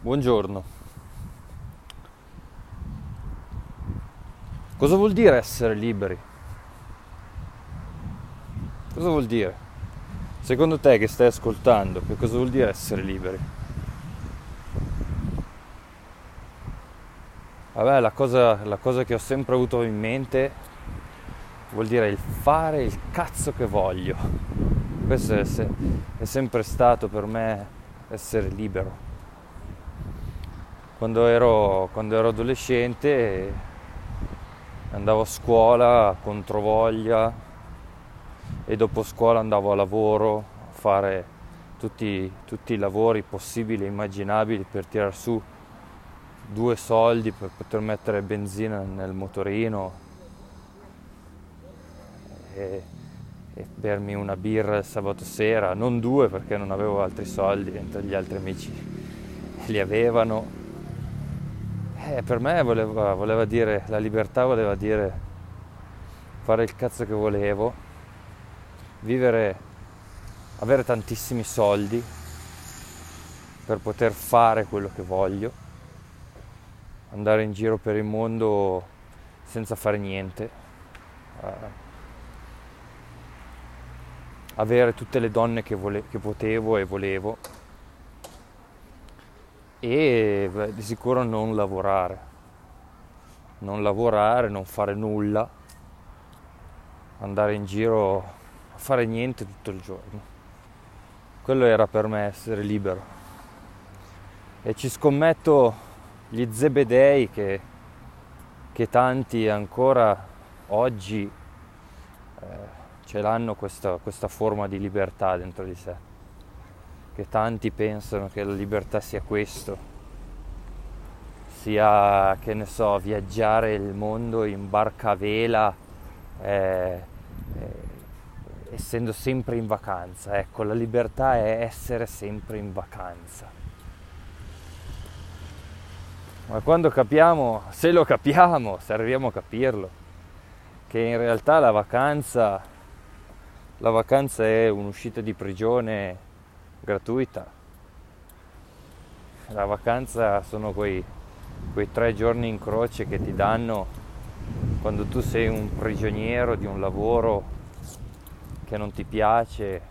Buongiorno. Cosa vuol dire essere liberi? Cosa vuol dire? Secondo te che stai ascoltando, che cosa vuol dire essere liberi? Vabbè, la cosa, la cosa che ho sempre avuto in mente vuol dire il fare il cazzo che voglio. Questo è, è sempre stato per me essere libero quando ero, quando ero adolescente andavo a scuola contro voglia e dopo scuola andavo a lavoro a fare tutti, tutti i lavori possibili e immaginabili per tirar su due soldi per poter mettere benzina nel motorino e, e bermi una birra il sabato sera, non due perché non avevo altri soldi, mentre gli altri amici li avevano eh, per me voleva, voleva dire, la libertà voleva dire fare il cazzo che volevo, vivere, avere tantissimi soldi per poter fare quello che voglio, andare in giro per il mondo senza fare niente, uh, avere tutte le donne che, vole- che potevo e volevo e beh, di sicuro non lavorare, non lavorare, non fare nulla, andare in giro a fare niente tutto il giorno. Quello era per me essere libero. E ci scommetto gli zebedei che, che tanti ancora oggi eh, ce l'hanno questa, questa forma di libertà dentro di sé che tanti pensano che la libertà sia questo, sia, che ne so, viaggiare il mondo in barca a vela, eh, eh, essendo sempre in vacanza. Ecco, la libertà è essere sempre in vacanza. Ma quando capiamo, se lo capiamo, se arriviamo a capirlo, che in realtà la vacanza, la vacanza è un'uscita di prigione gratuita. La vacanza sono quei, quei tre giorni in croce che ti danno quando tu sei un prigioniero di un lavoro che non ti piace,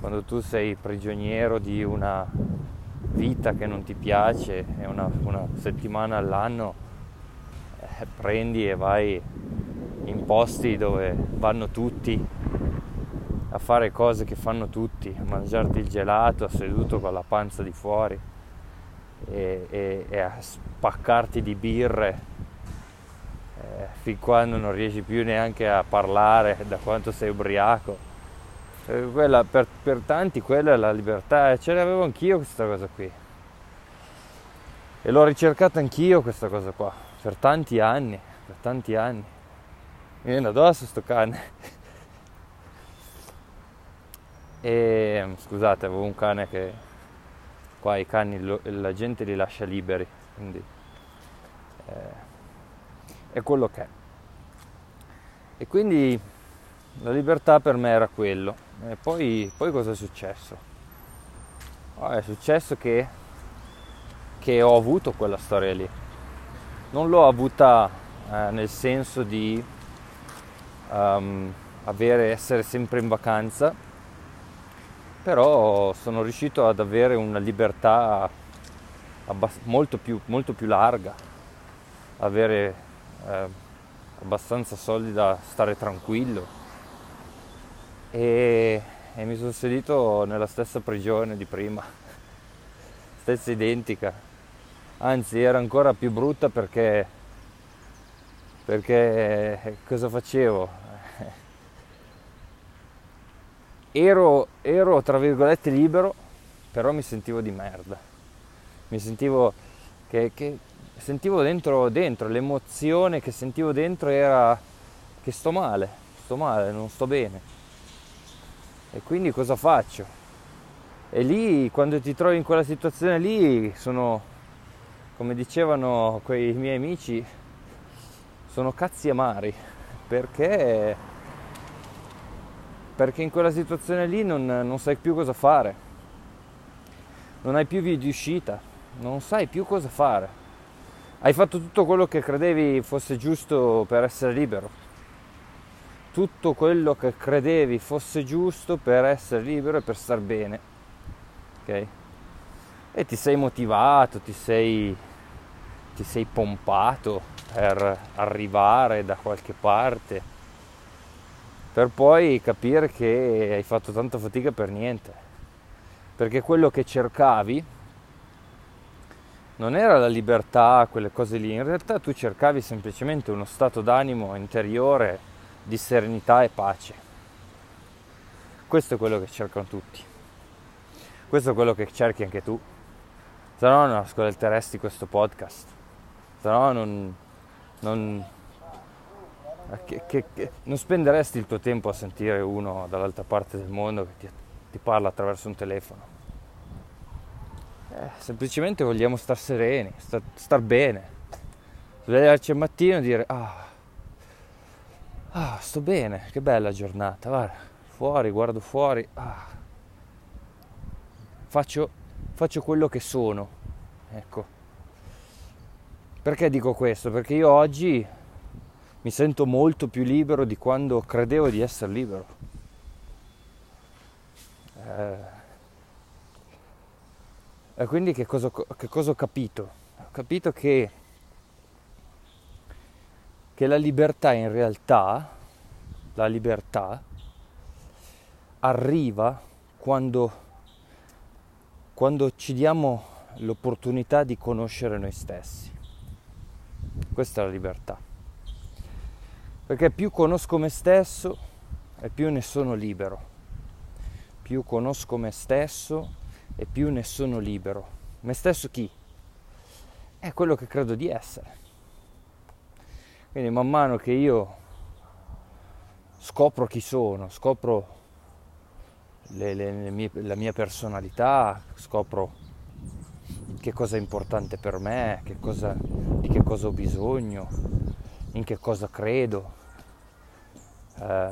quando tu sei prigioniero di una vita che non ti piace e una, una settimana all'anno eh, prendi e vai in posti dove vanno tutti a fare cose che fanno tutti, a mangiarti il gelato seduto con la panza di fuori e, e, e a spaccarti di birre eh, fin quando non riesci più neanche a parlare da quanto sei ubriaco. Eh, quella, per, per, tanti quella è la libertà e ce l'avevo anch'io questa cosa qui. E l'ho ricercata anch'io questa cosa qua, per tanti anni, per tanti anni. Mi viene addosso sto cane. E scusate, avevo un cane che qua i cani la gente li lascia liberi, quindi eh, è quello che è. E quindi la libertà per me era quello. E poi, poi cosa è successo? Oh, è successo che, che, ho avuto quella storia lì. Non l'ho avuta eh, nel senso di um, avere, essere sempre in vacanza, però sono riuscito ad avere una libertà abbass- molto, più, molto, più, larga, avere eh, abbastanza soldi da stare tranquillo. E, e mi sono sedito nella stessa prigione di prima, stessa identica, anzi era ancora più brutta perché, perché eh, cosa facevo? Ero, ero tra virgolette libero, però mi sentivo di merda. Mi sentivo che, che sentivo dentro, dentro, l'emozione che sentivo dentro era che sto male, sto male, non sto bene. E quindi cosa faccio? E lì, quando ti trovi in quella situazione lì, sono, come dicevano quei miei amici, sono cazzi amari, perché perché in quella situazione lì non, non sai più cosa fare, non hai più via di uscita, non sai più cosa fare. Hai fatto tutto quello che credevi fosse giusto per essere libero. Tutto quello che credevi fosse giusto per essere libero e per star bene. Ok? E ti sei motivato, ti sei, ti sei pompato per arrivare da qualche parte, per poi capire che hai fatto tanta fatica per niente. Perché quello che cercavi non era la libertà, quelle cose lì, in realtà tu cercavi semplicemente uno stato d'animo interiore di serenità e pace. Questo è quello che cercano tutti. Questo è quello che cerchi anche tu. Se no non ascolteresti questo podcast. Se no non, non, che, che, che, non spenderesti il tuo tempo a sentire uno dall'altra parte del mondo che ti, ti parla attraverso un telefono. Eh, semplicemente vogliamo star sereni, star, star bene, svegliarci al mattino e dire ah, ah, sto bene, che bella giornata, guarda, fuori, guardo fuori, ah, faccio, faccio quello che sono, ecco. Perché dico questo? Perché io oggi mi sento molto più libero di quando credevo di essere libero. Eh, e quindi che cosa, che cosa ho capito? Ho capito che, che la libertà in realtà, la libertà arriva quando, quando ci diamo l'opportunità di conoscere noi stessi. Questa è la libertà. Perché più conosco me stesso e più ne sono libero. Più conosco me stesso e più ne sono libero. Me stesso chi? È quello che credo di essere. Quindi man mano che io scopro chi sono, scopro le, le, le mie, la mia personalità, scopro che cosa è importante per me, che cosa, di che cosa ho bisogno, in che cosa credo, eh,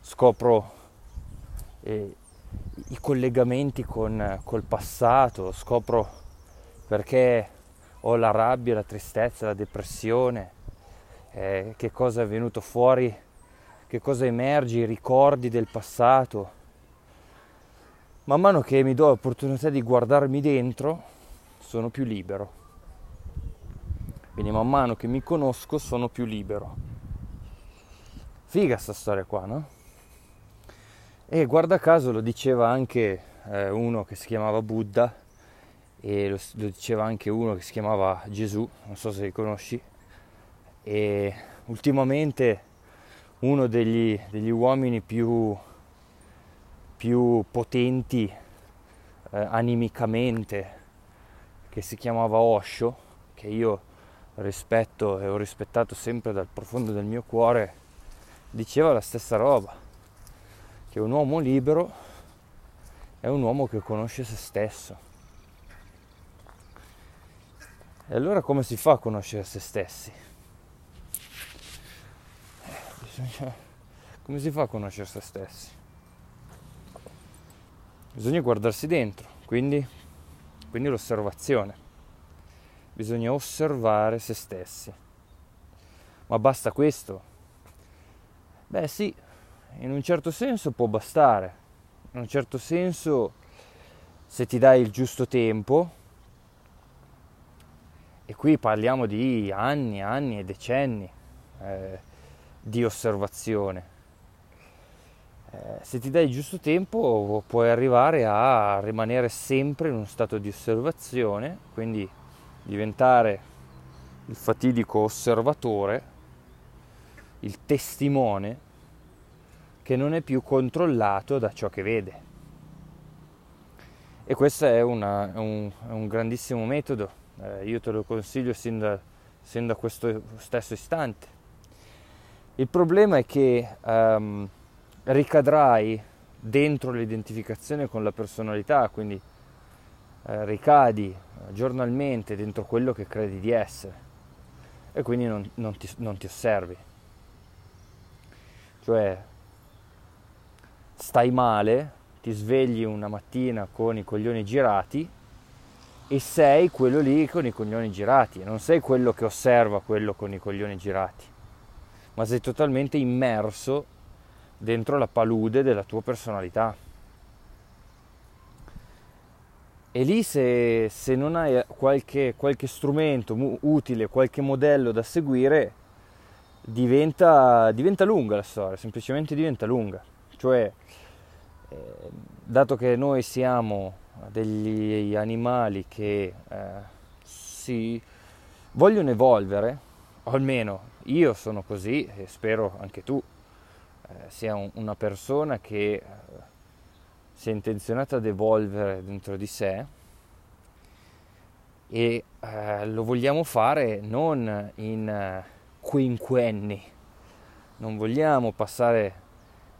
scopro eh, i collegamenti con, col passato, scopro perché ho la rabbia, la tristezza, la depressione, eh, che cosa è venuto fuori, che cosa emerge, i ricordi del passato. Man mano che mi do l'opportunità di guardarmi dentro, sono più libero. Quindi man mano che mi conosco sono più libero. Figa sta storia qua, no? E guarda caso lo diceva anche eh, uno che si chiamava Buddha e lo, lo, diceva anche uno che si chiamava Gesù, non so se li conosci, e ultimamente uno degli, degli uomini più, più potenti eh, animicamente, che si chiamava Osho, che io rispetto e ho rispettato sempre dal profondo del mio cuore, diceva la stessa roba che un uomo libero è un uomo che conosce se stesso. E allora come si fa a conoscere se stessi? Bisogna... Come si fa a conoscere se stessi? Bisogna guardarsi dentro, quindi, quindi l'osservazione. Bisogna osservare se stessi. Ma basta questo? Beh sì, in un certo senso può bastare, in un certo senso se ti dai il giusto tempo, e qui parliamo di anni, anni e decenni eh, di osservazione, eh, se ti dai il giusto tempo puoi arrivare a rimanere sempre in uno stato di osservazione, quindi diventare il fatidico osservatore, il testimone che non è più controllato da ciò che vede. E questo è, una, un, un, grandissimo metodo, eh, io te lo consiglio sin da, sin da, questo stesso istante. Il problema è che um, ricadrai dentro l'identificazione con la personalità, quindi eh, ricadi giornalmente dentro quello che credi di essere e quindi non, non, ti, non ti osservi. Cioè stai male, ti svegli una mattina con i coglioni girati e sei quello lì con i coglioni girati, non sei quello che osserva quello con i coglioni girati, ma sei totalmente immerso dentro la palude della tua personalità. E lì se, se non hai qualche, qualche strumento utile, qualche modello da seguire, diventa, diventa lunga la storia, semplicemente diventa lunga. Cioè, eh, dato che noi siamo degli animali che eh, si vogliono evolvere, o almeno io sono così e spero anche tu eh, sia un, una persona che eh, sia intenzionata ad evolvere dentro di sé e eh, lo vogliamo fare non in eh, quinquenni, non vogliamo passare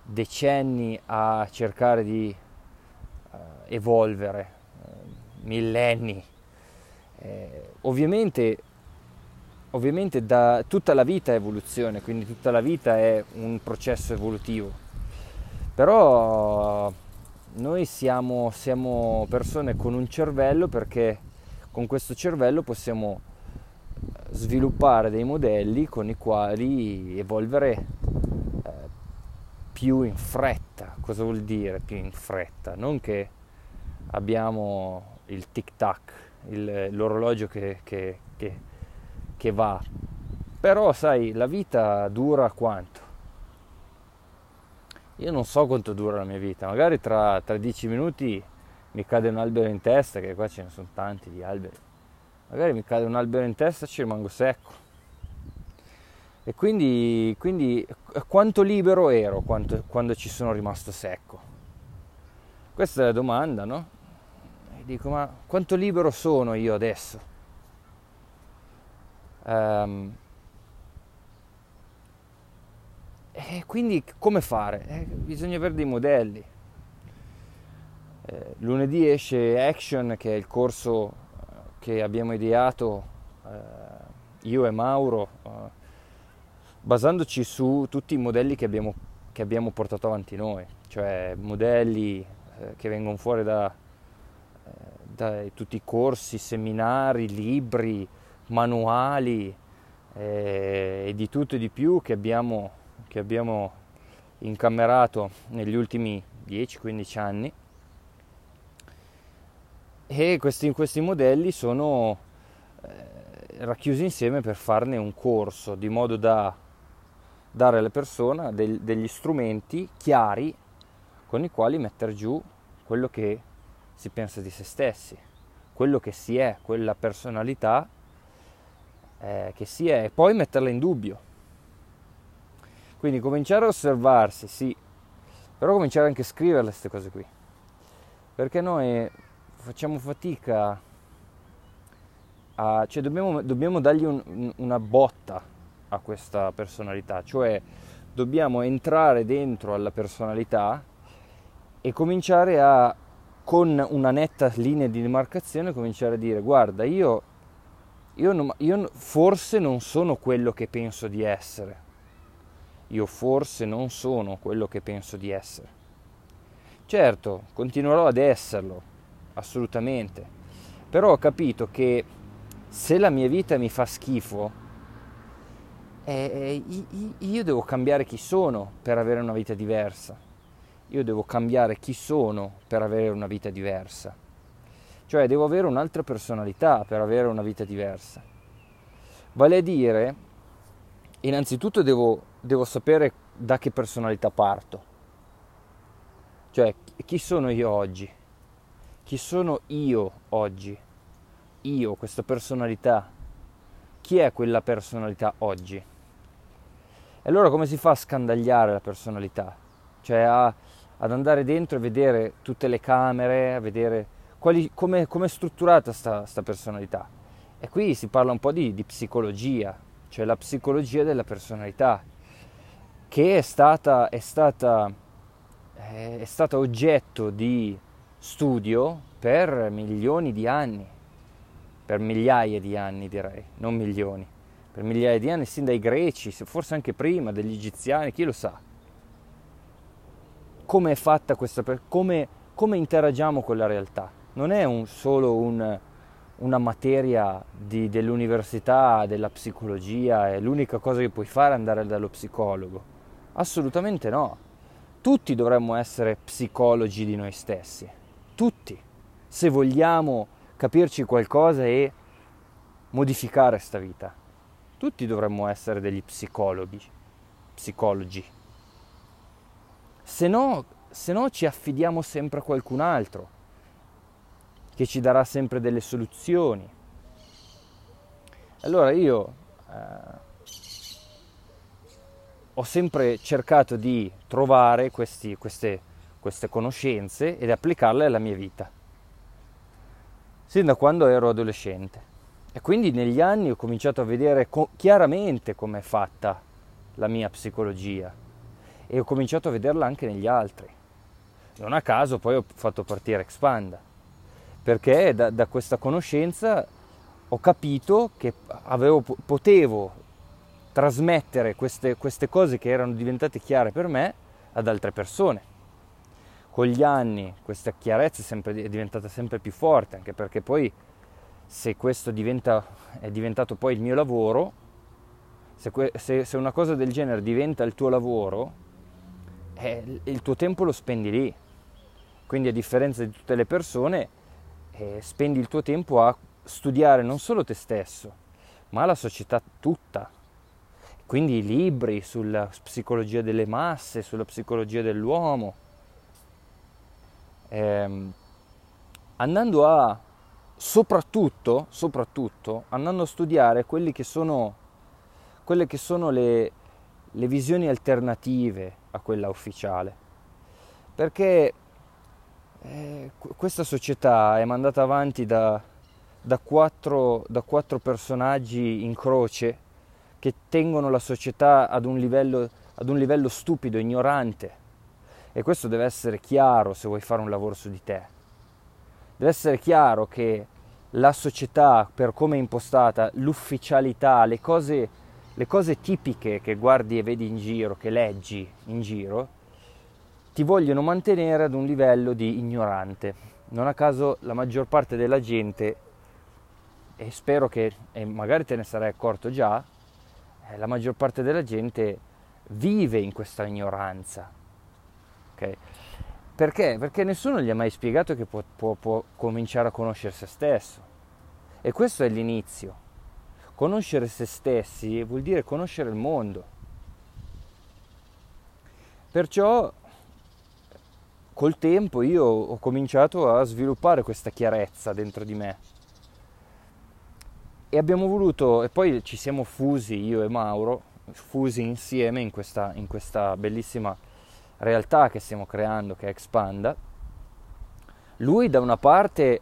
decenni a cercare di uh, evolvere, uh, millenni. Eh, ovviamente, ovviamente da tutta la vita è evoluzione, quindi tutta la vita è un processo evolutivo. Però noi siamo, siamo persone con un cervello perché con questo cervello possiamo sviluppare dei modelli con i quali evolvere più in fretta. Cosa vuol dire più in fretta? Non che abbiamo il tic tac, il, l'orologio che, che, che, che va, però sai, la vita dura quanto? Io non so quanto dura la mia vita, magari tra, tra dieci minuti mi cade un albero in testa, che qua ce ne sono tanti di alberi, magari mi cade un albero in testa e ci rimango secco e quindi, quindi quanto libero ero quando, quando, ci sono rimasto secco? Questa è la domanda, no? E dico, ma quanto libero sono io adesso? Um, e quindi come fare? Eh, bisogna avere dei modelli. Eh, lunedì esce Action, che è il corso eh, che abbiamo ideato eh, io e Mauro eh, basandoci su tutti i modelli che abbiamo, che abbiamo portato avanti noi, cioè modelli eh, che vengono fuori da, eh, da, tutti i corsi, seminari, libri, manuali eh, e di tutto e di più che abbiamo, che abbiamo incamerato negli ultimi 10-15 anni. E questi, questi modelli sono eh, racchiusi insieme per farne un corso, di modo da dare alle persone del, degli strumenti chiari con i quali mettere giù quello che si pensa di se stessi, quello che si è, quella personalità eh, che si è, e poi metterla in dubbio. Quindi cominciare a osservarsi, sì, però cominciare anche a scrivere queste cose qui, perché noi facciamo fatica a, cioè dobbiamo, dobbiamo dargli un, una botta a questa personalità, cioè dobbiamo entrare dentro alla personalità e cominciare a, con una netta linea di demarcazione, cominciare a dire guarda, io, io, non, io forse non sono quello che penso di essere, io forse non sono quello che penso di essere. Certo, continuerò ad esserlo, assolutamente, però ho capito che se la mia vita mi fa schifo, eh, io devo cambiare chi sono per avere una vita diversa. Io devo cambiare chi sono per avere una vita diversa. Cioè devo avere un'altra personalità per avere una vita diversa. Vale a dire, innanzitutto devo, devo sapere da che personalità parto. Cioè chi sono io oggi? Chi sono io oggi? Io, questa personalità. Chi è quella personalità oggi? E allora come si fa a scandagliare la personalità? Cioè a, ad andare dentro e vedere tutte le camere, a vedere come, come, è strutturata questa personalità. E qui si parla un po' di, di psicologia, cioè la psicologia della personalità, che è stata, è stata, è stata oggetto di studio per milioni di anni, per migliaia di anni direi, non milioni per migliaia di anni, sin dai greci, forse anche prima, degli egiziani, chi lo sa. Come è fatta questa, come, come interagiamo con la realtà? Non è un, solo un, una materia di, dell'università, della psicologia, è l'unica cosa che puoi fare andare dallo psicologo. Assolutamente no. Tutti dovremmo essere psicologi di noi stessi. Tutti. Se vogliamo capirci qualcosa e modificare questa vita. Tutti dovremmo essere degli psicologi. Psicologi. Se no, se no ci affidiamo sempre a qualcun altro che ci darà sempre delle soluzioni. Allora io eh, ho sempre cercato di trovare questi, queste, queste conoscenze ed applicarle alla mia vita, sin da quando ero adolescente. E quindi negli anni ho cominciato a vedere co- chiaramente com'è fatta la mia psicologia e ho cominciato a vederla anche negli altri. Non a caso poi ho fatto partire Expanda perché da, da questa conoscenza ho capito che avevo, potevo trasmettere queste, queste cose che erano diventate chiare per me ad altre persone. Con gli anni questa chiarezza è, sempre, è diventata sempre più forte, anche perché poi se questo diventa, è diventato poi il mio lavoro, se, se, se una cosa del genere diventa il tuo lavoro, eh, il tuo tempo lo spendi lì. Quindi a differenza di tutte le persone, eh, spendi il tuo tempo a studiare non solo te stesso, ma la società tutta. Quindi libri sulla psicologia delle masse, sulla psicologia dell'uomo. Eh, andando a soprattutto, soprattutto, andando a studiare quelli che sono, quelle che sono le, le visioni alternative a quella ufficiale. Perché eh, questa società è mandata avanti da, da, quattro, da quattro personaggi in croce che tengono la società ad un, livello, ad un livello stupido, ignorante. E questo deve essere chiaro se vuoi fare un lavoro su di te. Deve essere chiaro che la società, per come è impostata, l'ufficialità, le cose, le cose tipiche che guardi e vedi in giro, che leggi in giro, ti vogliono mantenere ad un livello di ignorante. Non a caso la maggior parte della gente, e spero che, e magari te ne sarai accorto già, eh, la maggior parte della gente vive in questa ignoranza. Okay? Perché? Perché nessuno gli ha mai spiegato che può, può, può cominciare a conoscere se stesso. E questo è l'inizio. Conoscere se stessi vuol dire conoscere il mondo. Perciò col tempo io ho cominciato a sviluppare questa chiarezza dentro di me. E abbiamo voluto, e poi ci siamo fusi, io e Mauro, fusi insieme in questa, in questa bellissima realtà che stiamo creando, che è Expanda. Lui da una parte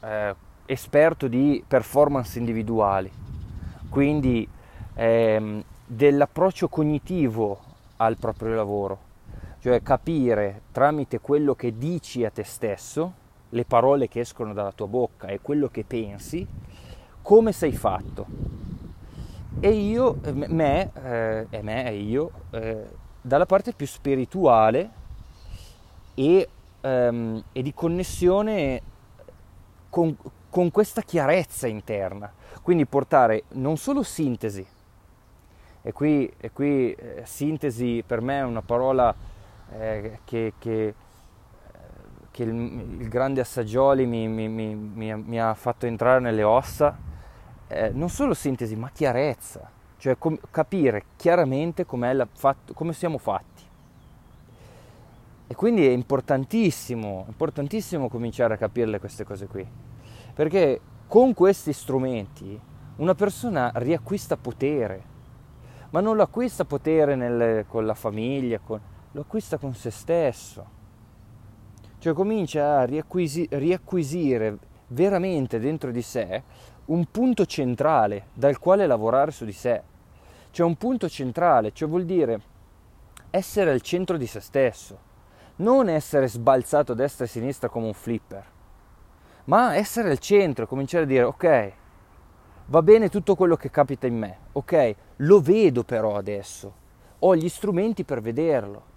eh, esperto di performance individuali, quindi ehm, dell'approccio cognitivo al proprio lavoro, cioè capire tramite quello che dici a te stesso, le parole che escono dalla tua bocca e quello che pensi, come sei fatto. E io, me, eh, e me e io, eh, dalla parte più spirituale e, ehm, e di connessione con, con questa chiarezza interna. Quindi portare non solo sintesi, e qui, e qui eh, sintesi per me è una parola eh, che, che, che il, il, grande Assaggioli mi, mi, mi, mi, ha fatto entrare nelle ossa, eh, non solo sintesi ma chiarezza, cioè com- capire chiaramente fatto, come siamo fatti. E quindi è importantissimo, importantissimo cominciare a capirle queste cose qui, perché con questi strumenti una persona riacquista potere, ma non lo acquista potere nel, con la famiglia, con, lo acquista con se stesso. Cioè comincia a riacquisi- riacquisire veramente dentro di sé un punto centrale dal quale lavorare su di sé. Cioè un punto centrale, cioè vuol dire essere al centro di se stesso, non essere sbalzato a destra e a sinistra come un flipper, ma essere al centro, cominciare a dire ok, va bene tutto quello che capita in me, ok, lo vedo però adesso, ho gli strumenti per vederlo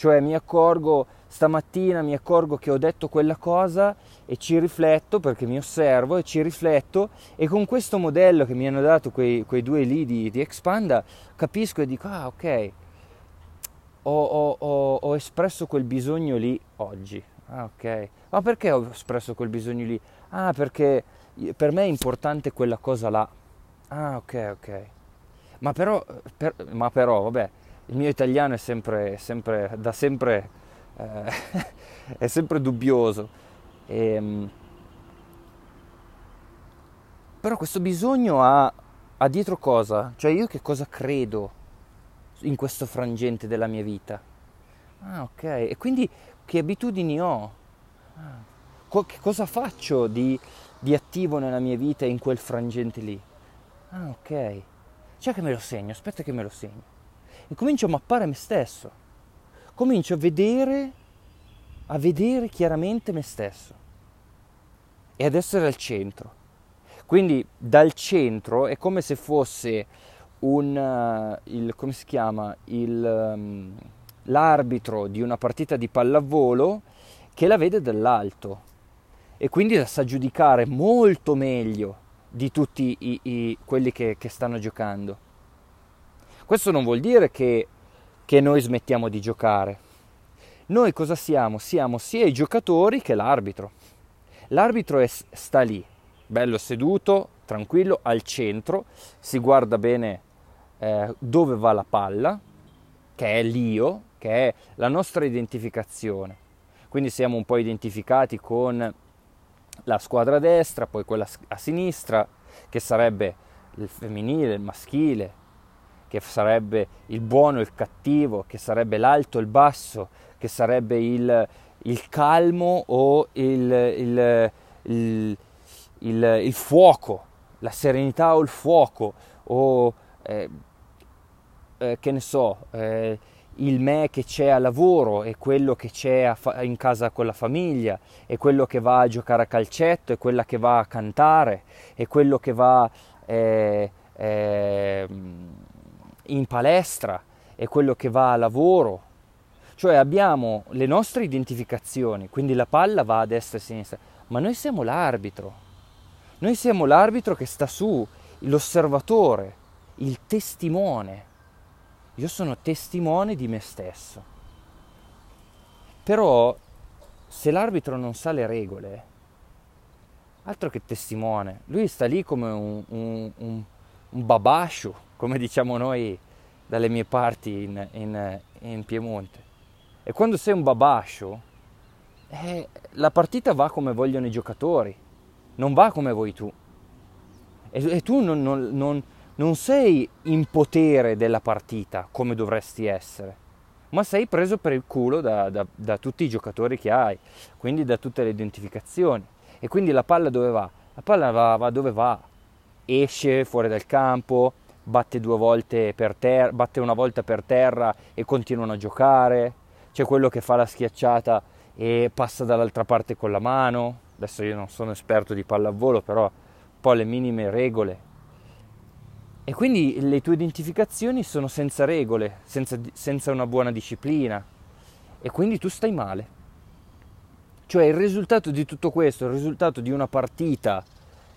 Cioè mi accorgo, stamattina mi accorgo che ho detto quella cosa e ci rifletto perché mi osservo e ci rifletto e con questo modello che mi hanno dato quei, quei due lì di, di, Expanda capisco e dico ah ok, ho, ho, ho, ho espresso quel bisogno lì oggi. Ah ok, ma perché ho espresso quel bisogno lì? Ah perché per me è importante quella cosa là. Ah ok ok. Ma però, per, ma però vabbè, il mio italiano è sempre, sempre da sempre, eh, è sempre dubbioso. E, ehm, però questo bisogno ha, ha dietro cosa? Cioè io che cosa credo in questo frangente della mia vita? Ah, ok. E quindi che abitudini ho? Ah, co- che cosa faccio di, di attivo nella mia vita in quel frangente lì? Ah, ok. Cioè che me lo segno, aspetta che me lo segno e comincio a mappare me stesso, comincio a vedere, a vedere chiaramente me stesso e ad essere al centro. Quindi dal centro è come se fosse un, uh, il, come si chiama, il, um, l'arbitro di una partita di pallavolo che la vede dall'alto e quindi la sa giudicare molto meglio di tutti i, i, quelli che, che stanno giocando. Questo non vuol dire che, che noi smettiamo di giocare. Noi cosa siamo? Siamo sia i giocatori che l'arbitro. L'arbitro è, sta lì, bello seduto, tranquillo, al centro, si guarda bene eh, dove va la palla, che è l'io, che è la nostra identificazione. Quindi siamo un po' identificati con la squadra a destra, poi quella a sinistra, che sarebbe il femminile, il maschile, che sarebbe il buono e il cattivo, che sarebbe l'alto e il basso, che sarebbe il, il calmo o il, il, il, fuoco, la serenità o il fuoco, o eh, eh, che ne so, eh, il me che c'è a lavoro e quello che c'è fa- in casa con la famiglia, e quello che va a giocare a calcetto, e quella che va a cantare, e quello che va... Eh, eh, in palestra, è quello che va a lavoro. Cioè abbiamo le nostre identificazioni, quindi la palla va a destra e a sinistra, ma noi siamo l'arbitro. Noi siamo l'arbitro che sta su, l'osservatore, il testimone. Io sono testimone di me stesso. Però se l'arbitro non sa le regole, altro che testimone, lui sta lì come un, un, un, un babascio, come diciamo noi dalle mie parti in, in, in Piemonte. E quando sei un babascio, eh, la partita va come vogliono i giocatori, non va come vuoi tu. E, e tu non, non, non, non sei in potere della partita come dovresti essere, ma sei preso per il culo da, da, da tutti i giocatori che hai, quindi da tutte le identificazioni. E quindi la palla dove va? La palla va, va dove va, esce fuori dal campo, batte due volte per terra, batte una volta per terra e continuano a giocare, c'è quello che fa la schiacciata e passa dall'altra parte con la mano, adesso io non sono esperto di pallavolo, però un po' le minime regole. E quindi le tue identificazioni sono senza regole, senza, senza una buona disciplina e quindi tu stai male. Cioè il risultato di tutto questo, il risultato di una partita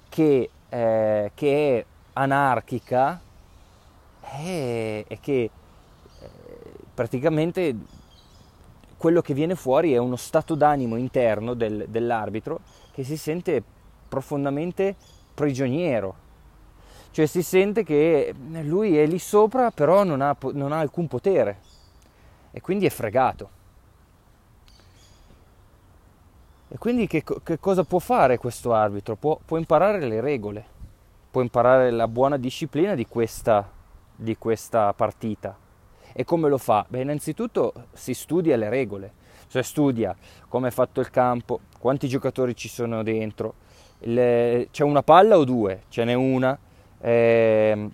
che, eh, che è anarchica, è, è che eh, praticamente quello che viene fuori è uno stato d'animo interno del, dell'arbitro che si sente profondamente prigioniero, cioè si sente che lui è lì sopra però non ha, non ha alcun potere e quindi è fregato. E quindi che, che cosa può fare questo arbitro? Può, può imparare le regole, può imparare la buona disciplina di questa di questa partita. E come lo fa? Beh, innanzitutto si studia le regole, cioè studia come è fatto il campo, quanti giocatori ci sono dentro, le, c'è una palla o due? Ce n'è una. Eh,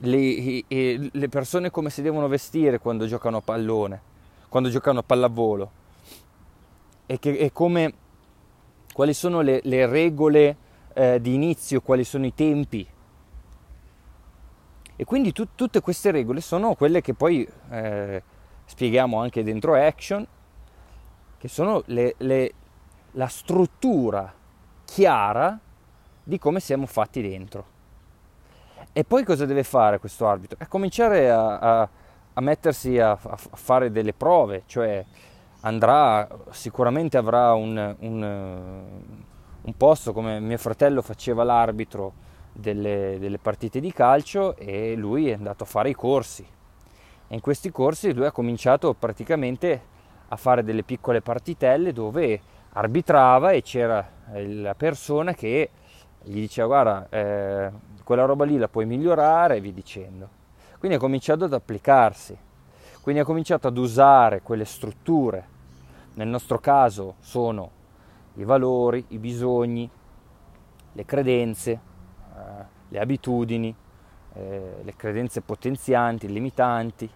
le, le, persone come si devono vestire quando giocano a pallone, quando giocano a pallavolo e, che, e come, quali sono le, le regole eh, di inizio, quali sono i tempi e quindi tu, tutte queste regole sono quelle che poi eh, spieghiamo anche dentro Action, che sono le, le, la struttura chiara di come siamo fatti dentro. E poi cosa deve fare questo arbitro? È cominciare a, a, a mettersi a, a, fare delle prove, cioè andrà, sicuramente avrà un, un, un posto come mio fratello faceva l'arbitro delle, delle partite di calcio e lui è andato a fare i corsi. E in questi corsi lui ha cominciato praticamente a fare delle piccole partitelle dove arbitrava e c'era la persona che gli diceva guarda eh, quella roba lì la puoi migliorare e via dicendo. Quindi ha cominciato ad applicarsi, quindi ha cominciato ad usare quelle strutture, nel nostro caso sono i valori, i bisogni, le credenze, le abitudini, eh, le credenze potenzianti, limitanti,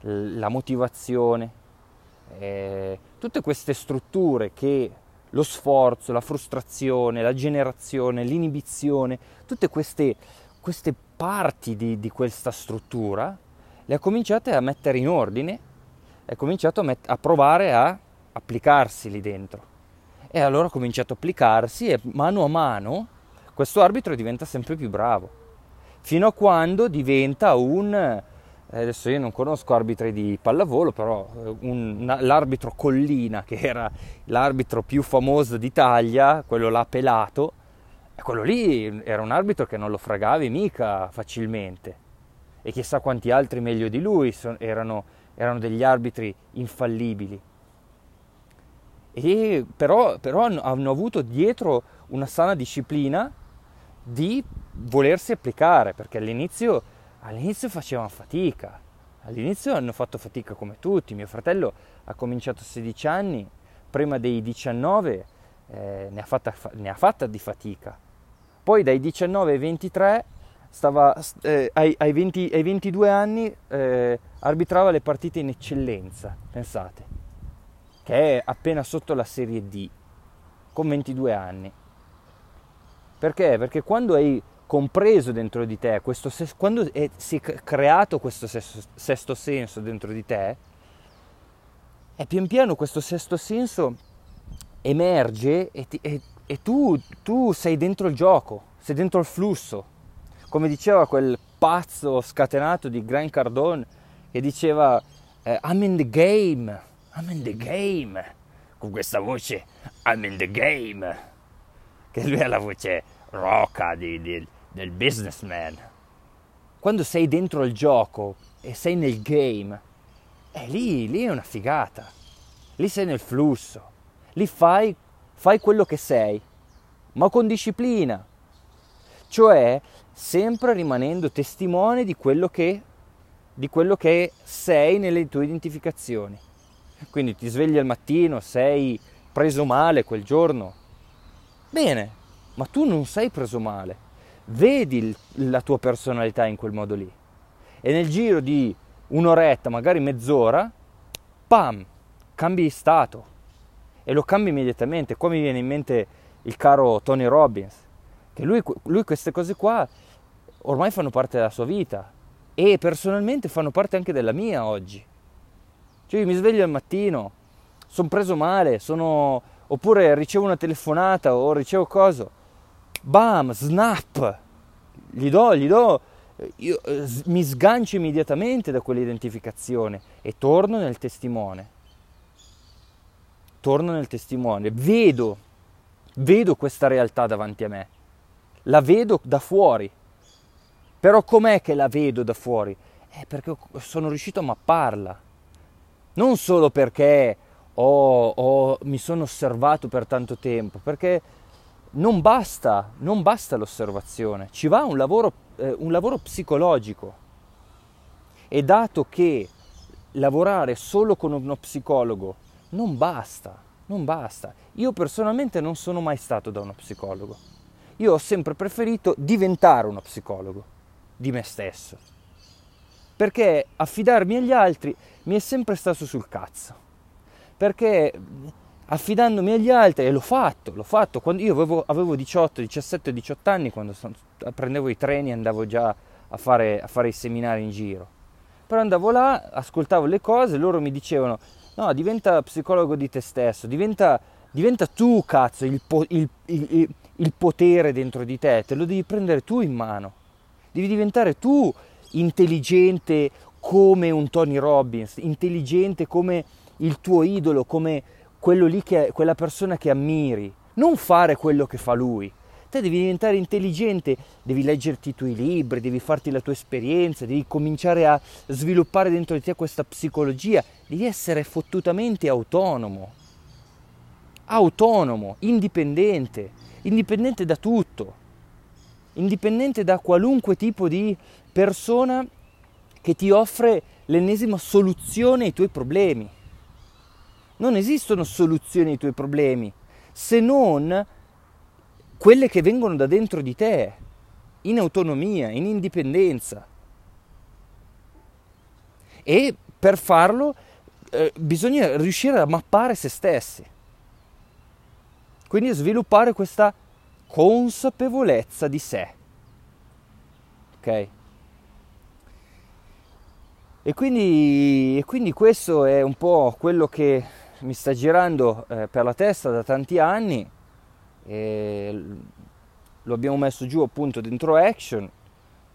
la motivazione, eh, tutte queste strutture che lo sforzo, la frustrazione, la generazione, l'inibizione, tutte queste, queste parti di, di, questa struttura, le ha cominciate a mettere in ordine, ha cominciato a, met- a provare a applicarsi lì dentro. E allora ha cominciato a applicarsi e mano a mano questo arbitro diventa sempre più bravo, fino a quando diventa un eh, adesso io non conosco arbitri di pallavolo, però eh, un, l'arbitro Collina, che era l'arbitro più famoso d'Italia, quello là pelato, quello lì era un arbitro che non lo fragavi mica facilmente. E chissà quanti altri meglio di lui erano, erano degli arbitri infallibili. E però, però hanno avuto dietro una sana disciplina di volersi applicare, perché all'inizio all'inizio facevano fatica, all'inizio hanno fatto fatica come tutti, mio fratello ha cominciato a 16 anni, prima dei 19 eh, ne, ha fatta, ne, ha fatta, di fatica, poi dai 19 ai 23, stava, eh, ai, ai, 20, ai, 22 anni eh, arbitrava le partite in eccellenza, pensate, che è appena sotto la serie D, con 22 anni. Perché? Perché quando hai compreso dentro di te, questo, quando è, si è creato questo sesto, sesto senso dentro di te, e pian piano questo sesto senso emerge e, ti, e, e tu, tu sei dentro il gioco, sei dentro il flusso. Come diceva quel pazzo scatenato di Grant Cardone che diceva eh, I'm in the game, I'm in the game, con questa voce I'm in the game, che lui ha la voce roca di, di, del businessman. Quando sei dentro il gioco e sei nel game, è lì, lì è una figata. Lì sei nel flusso. Lì fai, fai quello che sei, ma con disciplina. Cioè, sempre rimanendo testimone di quello che, di quello che sei nelle tue identificazioni. Quindi ti svegli al mattino, sei preso male quel giorno. Bene, ma tu non sei preso male vedi la tua personalità in quel modo lì. E nel giro di un'oretta, magari mezz'ora, pam, cambi stato. E lo cambi immediatamente. Qua mi viene in mente il caro Tony Robbins, che lui, lui queste cose qua ormai fanno parte della sua vita e personalmente fanno parte anche della mia oggi. Cioè io mi sveglio al mattino, sono preso male, sono... oppure ricevo una telefonata o ricevo cosa bam, snap, gli do, gli do, io, eh, mi sgancio immediatamente da quell'identificazione e torno nel testimone. Torno nel testimone, vedo, vedo questa realtà davanti a me, la vedo da fuori. Però com'è che la vedo da fuori? È perché sono riuscito a mapparla. Non solo perché ho, ho, mi sono osservato per tanto tempo, perché non basta, non basta l'osservazione, ci va un lavoro, eh, un lavoro psicologico. E dato che lavorare solo con uno psicologo non basta, non basta. Io personalmente non sono mai stato da uno psicologo. Io ho sempre preferito diventare uno psicologo di me stesso. Perché affidarmi agli altri mi è sempre stato sul cazzo. Perché affidandomi agli altri e l'ho fatto, l'ho fatto. Quando io avevo, avevo 18, 17, 18 anni, quando sono, prendevo i treni andavo già a fare, a fare i seminari in giro. Però andavo là, ascoltavo le cose, loro mi dicevano, no, diventa psicologo di te stesso, diventa, diventa tu, cazzo, il, po- il, il, il potere dentro di te, te lo devi prendere tu in mano, devi diventare tu intelligente come un Tony Robbins, intelligente come il tuo idolo, come quello lì che, quella persona che ammiri, non fare quello che fa lui. Te devi diventare intelligente, devi leggerti i tuoi libri, devi farti la tua esperienza, devi cominciare a sviluppare dentro di te questa psicologia, devi essere fottutamente autonomo. Autonomo, indipendente, indipendente da tutto, indipendente da qualunque tipo di persona che ti offre l'ennesima soluzione ai tuoi problemi. Non esistono soluzioni ai tuoi problemi se non quelle che vengono da dentro di te, in autonomia, in indipendenza. E per farlo eh, bisogna riuscire a mappare se stessi. Quindi sviluppare questa consapevolezza di sé. Ok? E quindi, e quindi, questo è un po' quello che mi sta girando eh, per la testa da tanti anni. E lo abbiamo messo giù appunto dentro Action.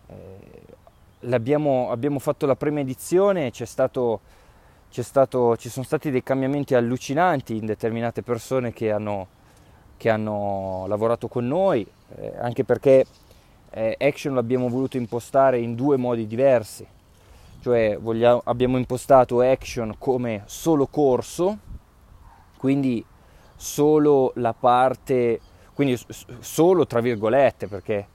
Eh, abbiamo fatto la prima edizione, c'è stato, c'è stato, ci sono stati dei cambiamenti allucinanti in determinate persone che hanno, che hanno lavorato con noi, eh, anche perché eh, Action l'abbiamo voluto impostare in due modi diversi cioè vogliamo, abbiamo impostato Action come solo corso, quindi solo la parte, quindi solo tra virgolette, perché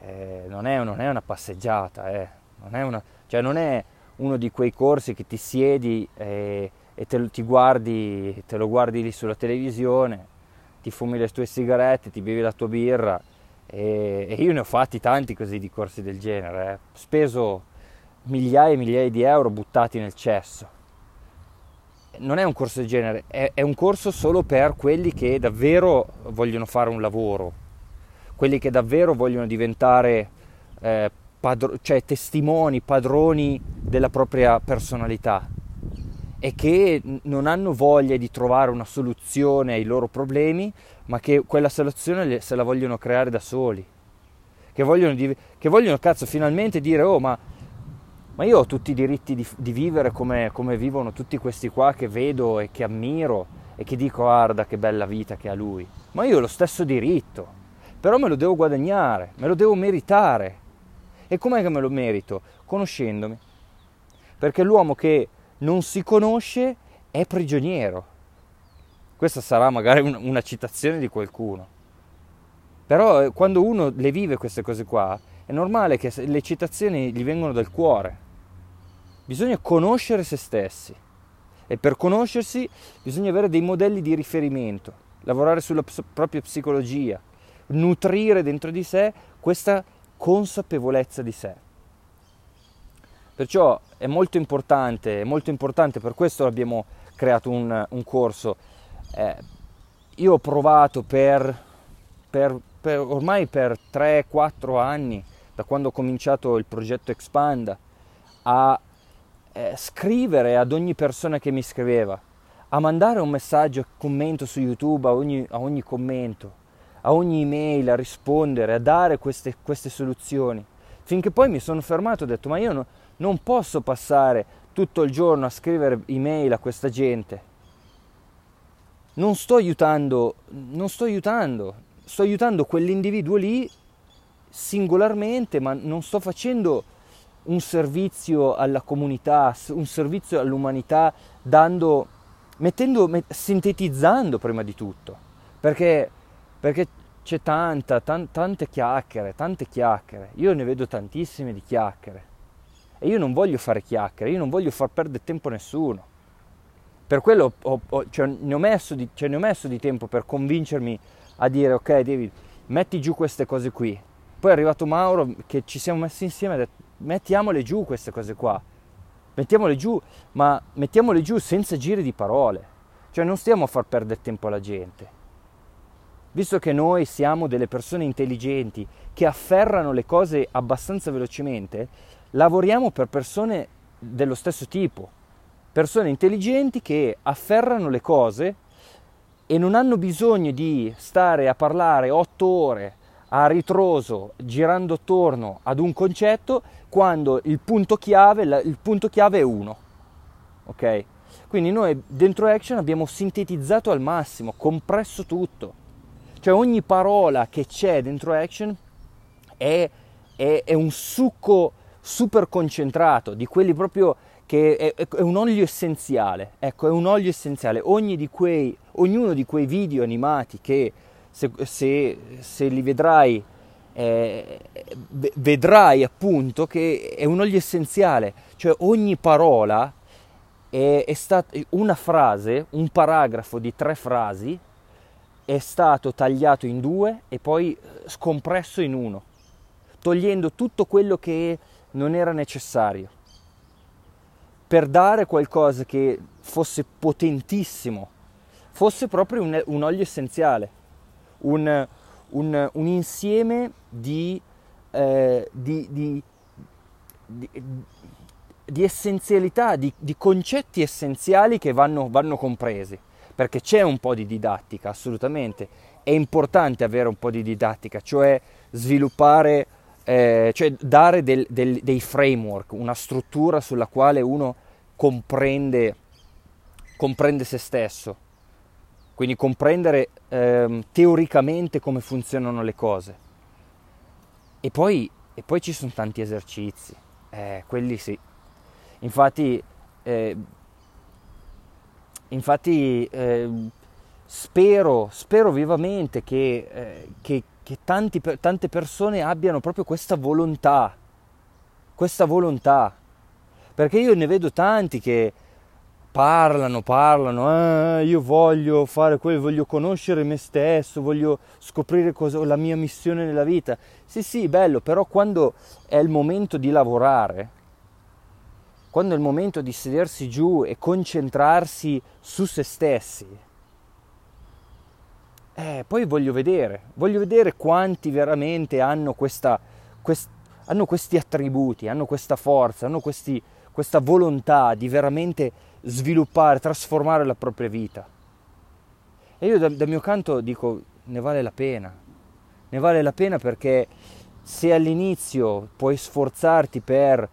eh, non, è, non, è, una passeggiata, eh. non, è una, cioè non è uno di quei corsi che ti siedi eh, e te, ti guardi, te lo guardi lì sulla televisione, ti fumi le tue sigarette, ti bevi la tua birra. E, e io ne ho fatti tanti così di corsi del genere, eh. speso migliaia e migliaia di euro buttati nel cesso. Non è un corso del genere, è, è un corso solo per quelli che davvero vogliono fare un lavoro, quelli che davvero vogliono diventare eh, padro- cioè testimoni, padroni della propria personalità e che non hanno voglia di trovare una soluzione ai loro problemi, ma che quella soluzione se la vogliono creare da soli. Che vogliono, che vogliono cazzo finalmente dire oh ma ma io ho tutti i diritti di, di vivere come, come, vivono tutti questi qua che vedo e che ammiro e che dico guarda che bella vita che ha lui. Ma io ho lo stesso diritto, però me lo devo guadagnare, me lo devo meritare. E com'è che me lo merito? Conoscendomi. Perché l'uomo che non si conosce è prigioniero. Questa sarà magari un, una citazione di qualcuno. Però eh, quando uno le vive queste cose qua, è normale che le citazioni gli vengono dal cuore. Bisogna conoscere se stessi e per conoscersi bisogna avere dei modelli di riferimento, lavorare sulla ps- propria psicologia, nutrire dentro di sé questa consapevolezza di sé. Perciò è molto importante, è molto importante, per questo abbiamo creato un, un corso. Eh, io ho provato per, per, per ormai per 3-4 anni da quando ho cominciato il progetto Expanda, a eh, scrivere ad ogni persona che mi scriveva, a mandare un messaggio, commento su YouTube a ogni, a ogni commento, a ogni email, a rispondere, a dare queste, queste soluzioni. Finché poi mi sono fermato e ho detto, ma io no, non posso passare tutto il giorno a scrivere email a questa gente. Non sto aiutando, non sto aiutando, sto aiutando quell'individuo lì singolarmente, ma non sto facendo un servizio alla comunità, un servizio all'umanità, dando, mettendo, sintetizzando prima di tutto, perché, perché c'è tanta, tan, tante chiacchiere, tante chiacchiere, io ne vedo tantissime di chiacchiere. E io non voglio fare chiacchiere, io non voglio far perdere tempo a nessuno. Per quello ho, ho, cioè, ne, ho di, cioè, ne ho messo di tempo per convincermi a dire ok David, metti giù queste cose qui, poi è arrivato Mauro che ci siamo messi insieme e ha detto mettiamole giù queste cose qua, mettiamole giù, ma mettiamole giù senza giri di parole, cioè non stiamo a far perdere tempo alla gente. Visto che noi siamo delle persone intelligenti che afferrano le cose abbastanza velocemente, lavoriamo per persone dello stesso tipo, persone intelligenti che afferrano le cose e non hanno bisogno di stare a parlare otto ore a ritroso girando attorno ad un concetto quando il punto chiave, il punto chiave è uno. Ok? Quindi noi dentro Action abbiamo sintetizzato al massimo, compresso tutto. Cioè ogni parola che c'è dentro Action è, è, è un succo super concentrato, di quelli proprio che è, è, un olio essenziale. Ecco, è un olio essenziale. Di quei, ognuno di quei video animati che se, se, se li vedrai, eh, vedrai appunto che è un olio essenziale. Cioè ogni parola è, è stata una frase, un paragrafo di tre frasi è stato tagliato in due e poi scompresso in uno, togliendo tutto quello che non era necessario per dare qualcosa che fosse potentissimo, fosse proprio un, un olio essenziale, un, un, un insieme di, eh, di, di, di, essenzialità, di, concetti essenziali che vanno, vanno compresi, perché c'è un po' di didattica, assolutamente, è importante avere un po' di didattica, cioè sviluppare eh, cioè dare del, del, dei framework, una struttura sulla quale uno comprende, comprende se stesso, quindi comprendere eh, teoricamente come funzionano le cose. E poi, e poi ci sono tanti esercizi, eh, quelli sì. Infatti, eh, infatti eh, spero, spero vivamente che, eh, che, che tanti, tante persone abbiano proprio questa volontà, questa volontà perché io ne vedo tanti che parlano, parlano, eh, io voglio fare quello, voglio conoscere me stesso, voglio scoprire cosa, la mia missione nella vita. Sì, sì, bello, però quando è il momento di lavorare, quando è il momento di sedersi giù e concentrarsi su se stessi, eh, poi voglio vedere, voglio vedere quanti veramente hanno, questa, quest, hanno questi attributi, hanno questa forza, hanno questi, questa volontà di veramente sviluppare, trasformare la propria vita. E io dal, dal mio canto dico, ne vale la pena, ne vale la pena perché se all'inizio puoi sforzarti per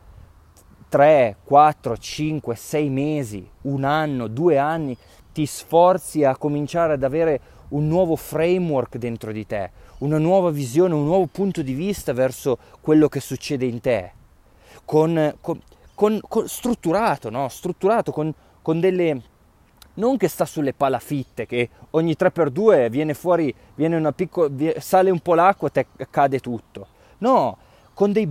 3, 4, 5, 6 mesi, un anno, due anni, ti sforzi a cominciare ad avere un nuovo framework dentro di te, una nuova visione, un nuovo punto di vista verso quello che succede in te, con, con, con, con strutturato, no? strutturato con, con delle non che sta sulle palafitte, che ogni 3x2 viene fuori, viene una piccola, sale un po' l'acqua e cade tutto. No, con, dei,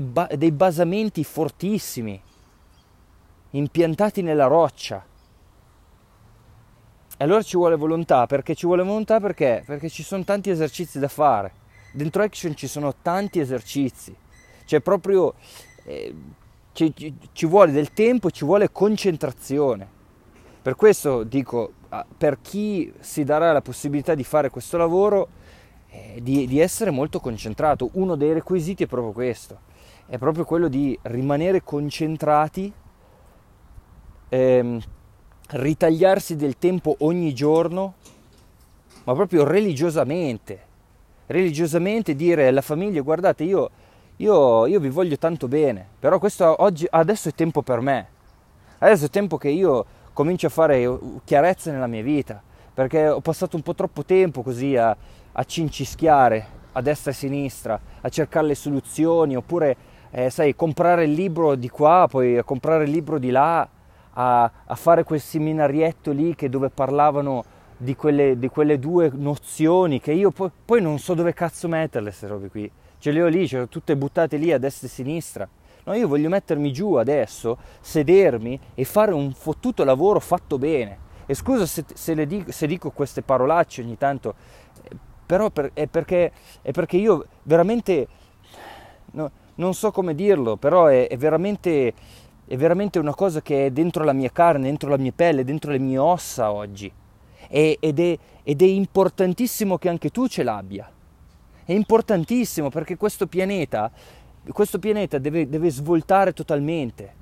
ba, dei basamenti fortissimi, impiantati nella roccia. E allora ci vuole volontà, perché ci vuole volontà perché? Perché ci sono tanti esercizi da fare. Dentro Action ci sono tanti esercizi. C'è proprio... Eh, ci, ci, vuole del tempo, ci vuole concentrazione. Per questo dico, per chi si darà la possibilità di fare questo lavoro, eh, di, di, essere molto concentrato. Uno dei requisiti è proprio questo, è proprio quello di rimanere concentrati, ehm, ritagliarsi del tempo ogni giorno, ma proprio religiosamente. Religiosamente dire alla famiglia, guardate, io io, io vi voglio tanto bene, però questo oggi, adesso è tempo per me. Adesso è tempo che io comincio a fare chiarezza nella mia vita, perché ho passato un po' troppo tempo così a, a cincischiare a destra e a sinistra, a cercare le soluzioni, oppure, eh, sai, comprare il libro di qua, poi comprare il libro di là, a, a fare quel seminarietto lì dove parlavano di quelle, di quelle due nozioni che io poi, poi non so dove cazzo metterle queste robe qui ce le ho lì, ce le ho tutte buttate lì a destra e a sinistra. No, io voglio mettermi giù adesso, sedermi e fare un fottuto lavoro fatto bene. E scusa se, se, dico, se dico, queste parolacce ogni tanto, eh, però per, è, perché, è, perché, io veramente, no, non so come dirlo, però è, è, veramente, è veramente una cosa che è dentro la mia carne, dentro la mia pelle, dentro le mie ossa oggi. Ed, è, ed è importantissimo che anche tu ce l'abbia è importantissimo perché questo pianeta, questo pianeta deve, deve svoltare totalmente.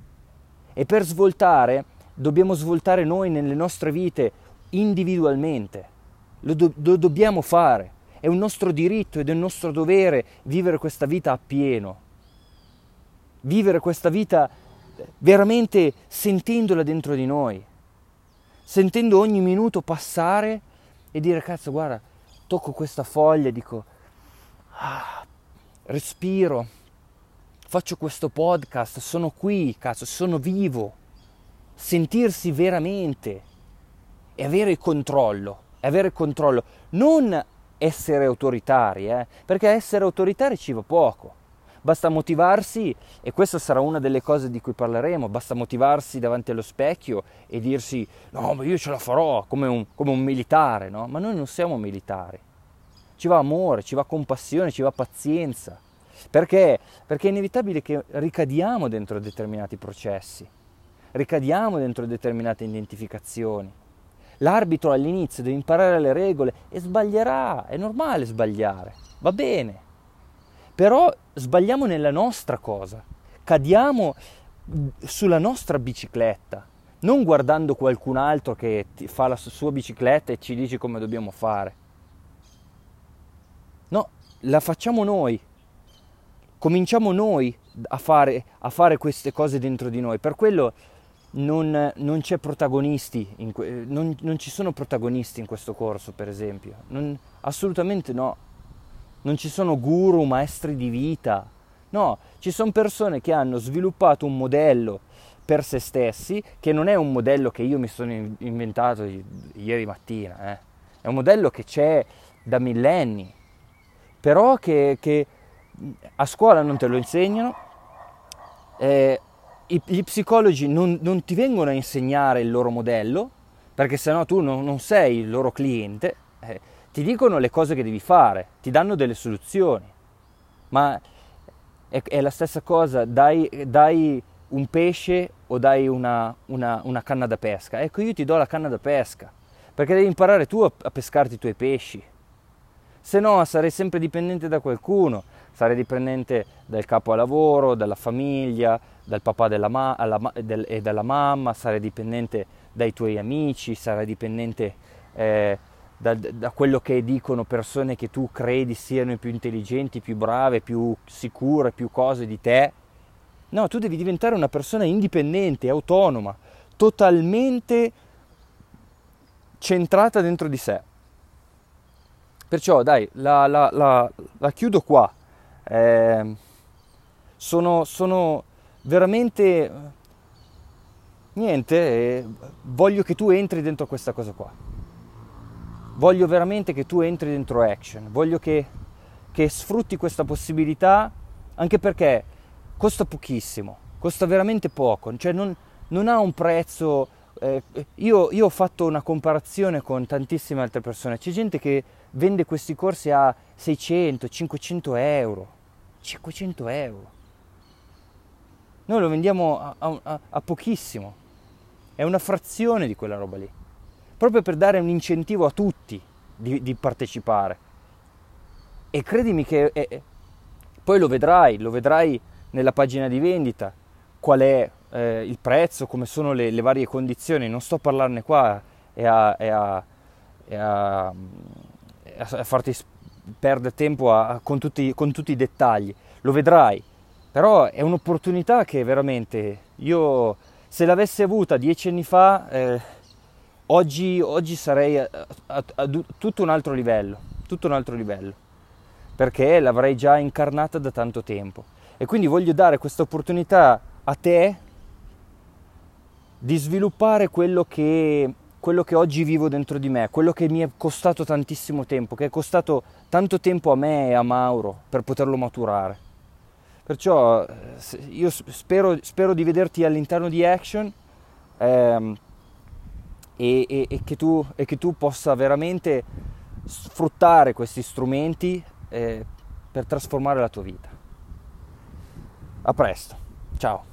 E per svoltare dobbiamo svoltare noi nelle nostre vite individualmente. Lo, do- lo dobbiamo fare. È un nostro diritto ed è un nostro dovere vivere questa vita appieno. Vivere questa vita veramente sentendola dentro di noi. Sentendo ogni minuto passare e dire cazzo guarda, tocco questa foglia dico ah, respiro, faccio questo podcast, sono qui, cazzo, sono vivo. Sentirsi veramente e avere il controllo, avere il controllo, non essere autoritari, eh? perché essere autoritari ci va poco. Basta motivarsi, e questa sarà una delle cose di cui parleremo, basta motivarsi davanti allo specchio e dirsi no, ma io ce la farò come un, come un militare, no? Ma noi non siamo militari. Ci va amore, ci va compassione, ci va pazienza. Perché? Perché è inevitabile che ricadiamo dentro determinati processi, ricadiamo dentro determinate identificazioni. L'arbitro all'inizio deve imparare le regole e sbaglierà, è normale sbagliare, va bene. Però sbagliamo nella nostra cosa, cadiamo sulla nostra bicicletta, non guardando qualcun altro che fa la sua bicicletta e ci dice come dobbiamo fare. La facciamo noi, cominciamo noi a fare, a fare queste cose dentro di noi. Per quello non, non, in, non, non, ci sono protagonisti in questo corso, per esempio. Assolutamente no. Non ci sono guru, maestri di vita. No, ci sono persone che hanno sviluppato un modello per se stessi, che non è un modello che io mi sono inventato ieri mattina. Eh. È un modello che c'è da millenni, però che, che a scuola non te lo insegnano, eh, gli psicologi non, non, ti vengono a insegnare il loro modello, perché sennò tu non, non sei il loro cliente, eh, ti dicono le cose che devi fare, ti danno delle soluzioni, ma è, è la stessa cosa, dai, dai, un pesce o dai una, una, una canna da pesca. Ecco, io ti do la canna da pesca, perché devi imparare tu a, a pescarti i tuoi pesci se no sarei sempre dipendente da qualcuno, sarei dipendente dal capo a lavoro, dalla famiglia, dal papà della ma- alla, del, e dalla mamma, sarei dipendente dai tuoi amici, sarei dipendente eh, da, da, quello che dicono persone che tu credi siano più intelligenti, più brave, più sicure, più cose di te. No, tu devi diventare una persona indipendente, autonoma, totalmente centrata dentro di sé. Perciò dai, la, la, la, la chiudo qua. Eh, sono, sono, veramente... Niente, eh, voglio che tu entri dentro questa cosa qua. Voglio veramente che tu entri dentro action. Voglio che, che sfrutti questa possibilità anche perché costa pochissimo, costa veramente poco. Cioè non, non ha un prezzo... Eh, io, io ho fatto una comparazione con tantissime altre persone. C'è gente che vende questi corsi a 600, 500 euro. 500 euro. Noi lo vendiamo a, a, a, pochissimo. È una frazione di quella roba lì. Proprio per dare un incentivo a tutti di, di partecipare. E credimi che è, poi lo vedrai, lo vedrai nella pagina di vendita, qual è eh, il prezzo, come sono le, le, varie condizioni. Non sto a parlarne qua e a, e a, e a a farti perdere tempo con, tutti, con tutti i dettagli, lo vedrai, però è un'opportunità che veramente io se l'avessi avuta dieci anni fa eh, oggi, oggi, sarei a, a, a, tutto un altro livello, tutto un altro livello, perché l'avrei già incarnata da tanto tempo e quindi voglio dare questa opportunità a te di sviluppare quello che quello che oggi vivo dentro di me, quello che mi è costato tantissimo tempo, che è costato tanto tempo a me e a Mauro per poterlo maturare. Perciò eh, io spero, spero di vederti all'interno di Action ehm, e, e, e, che tu, e, che tu, possa veramente sfruttare questi strumenti eh, per trasformare la tua vita. A presto, ciao.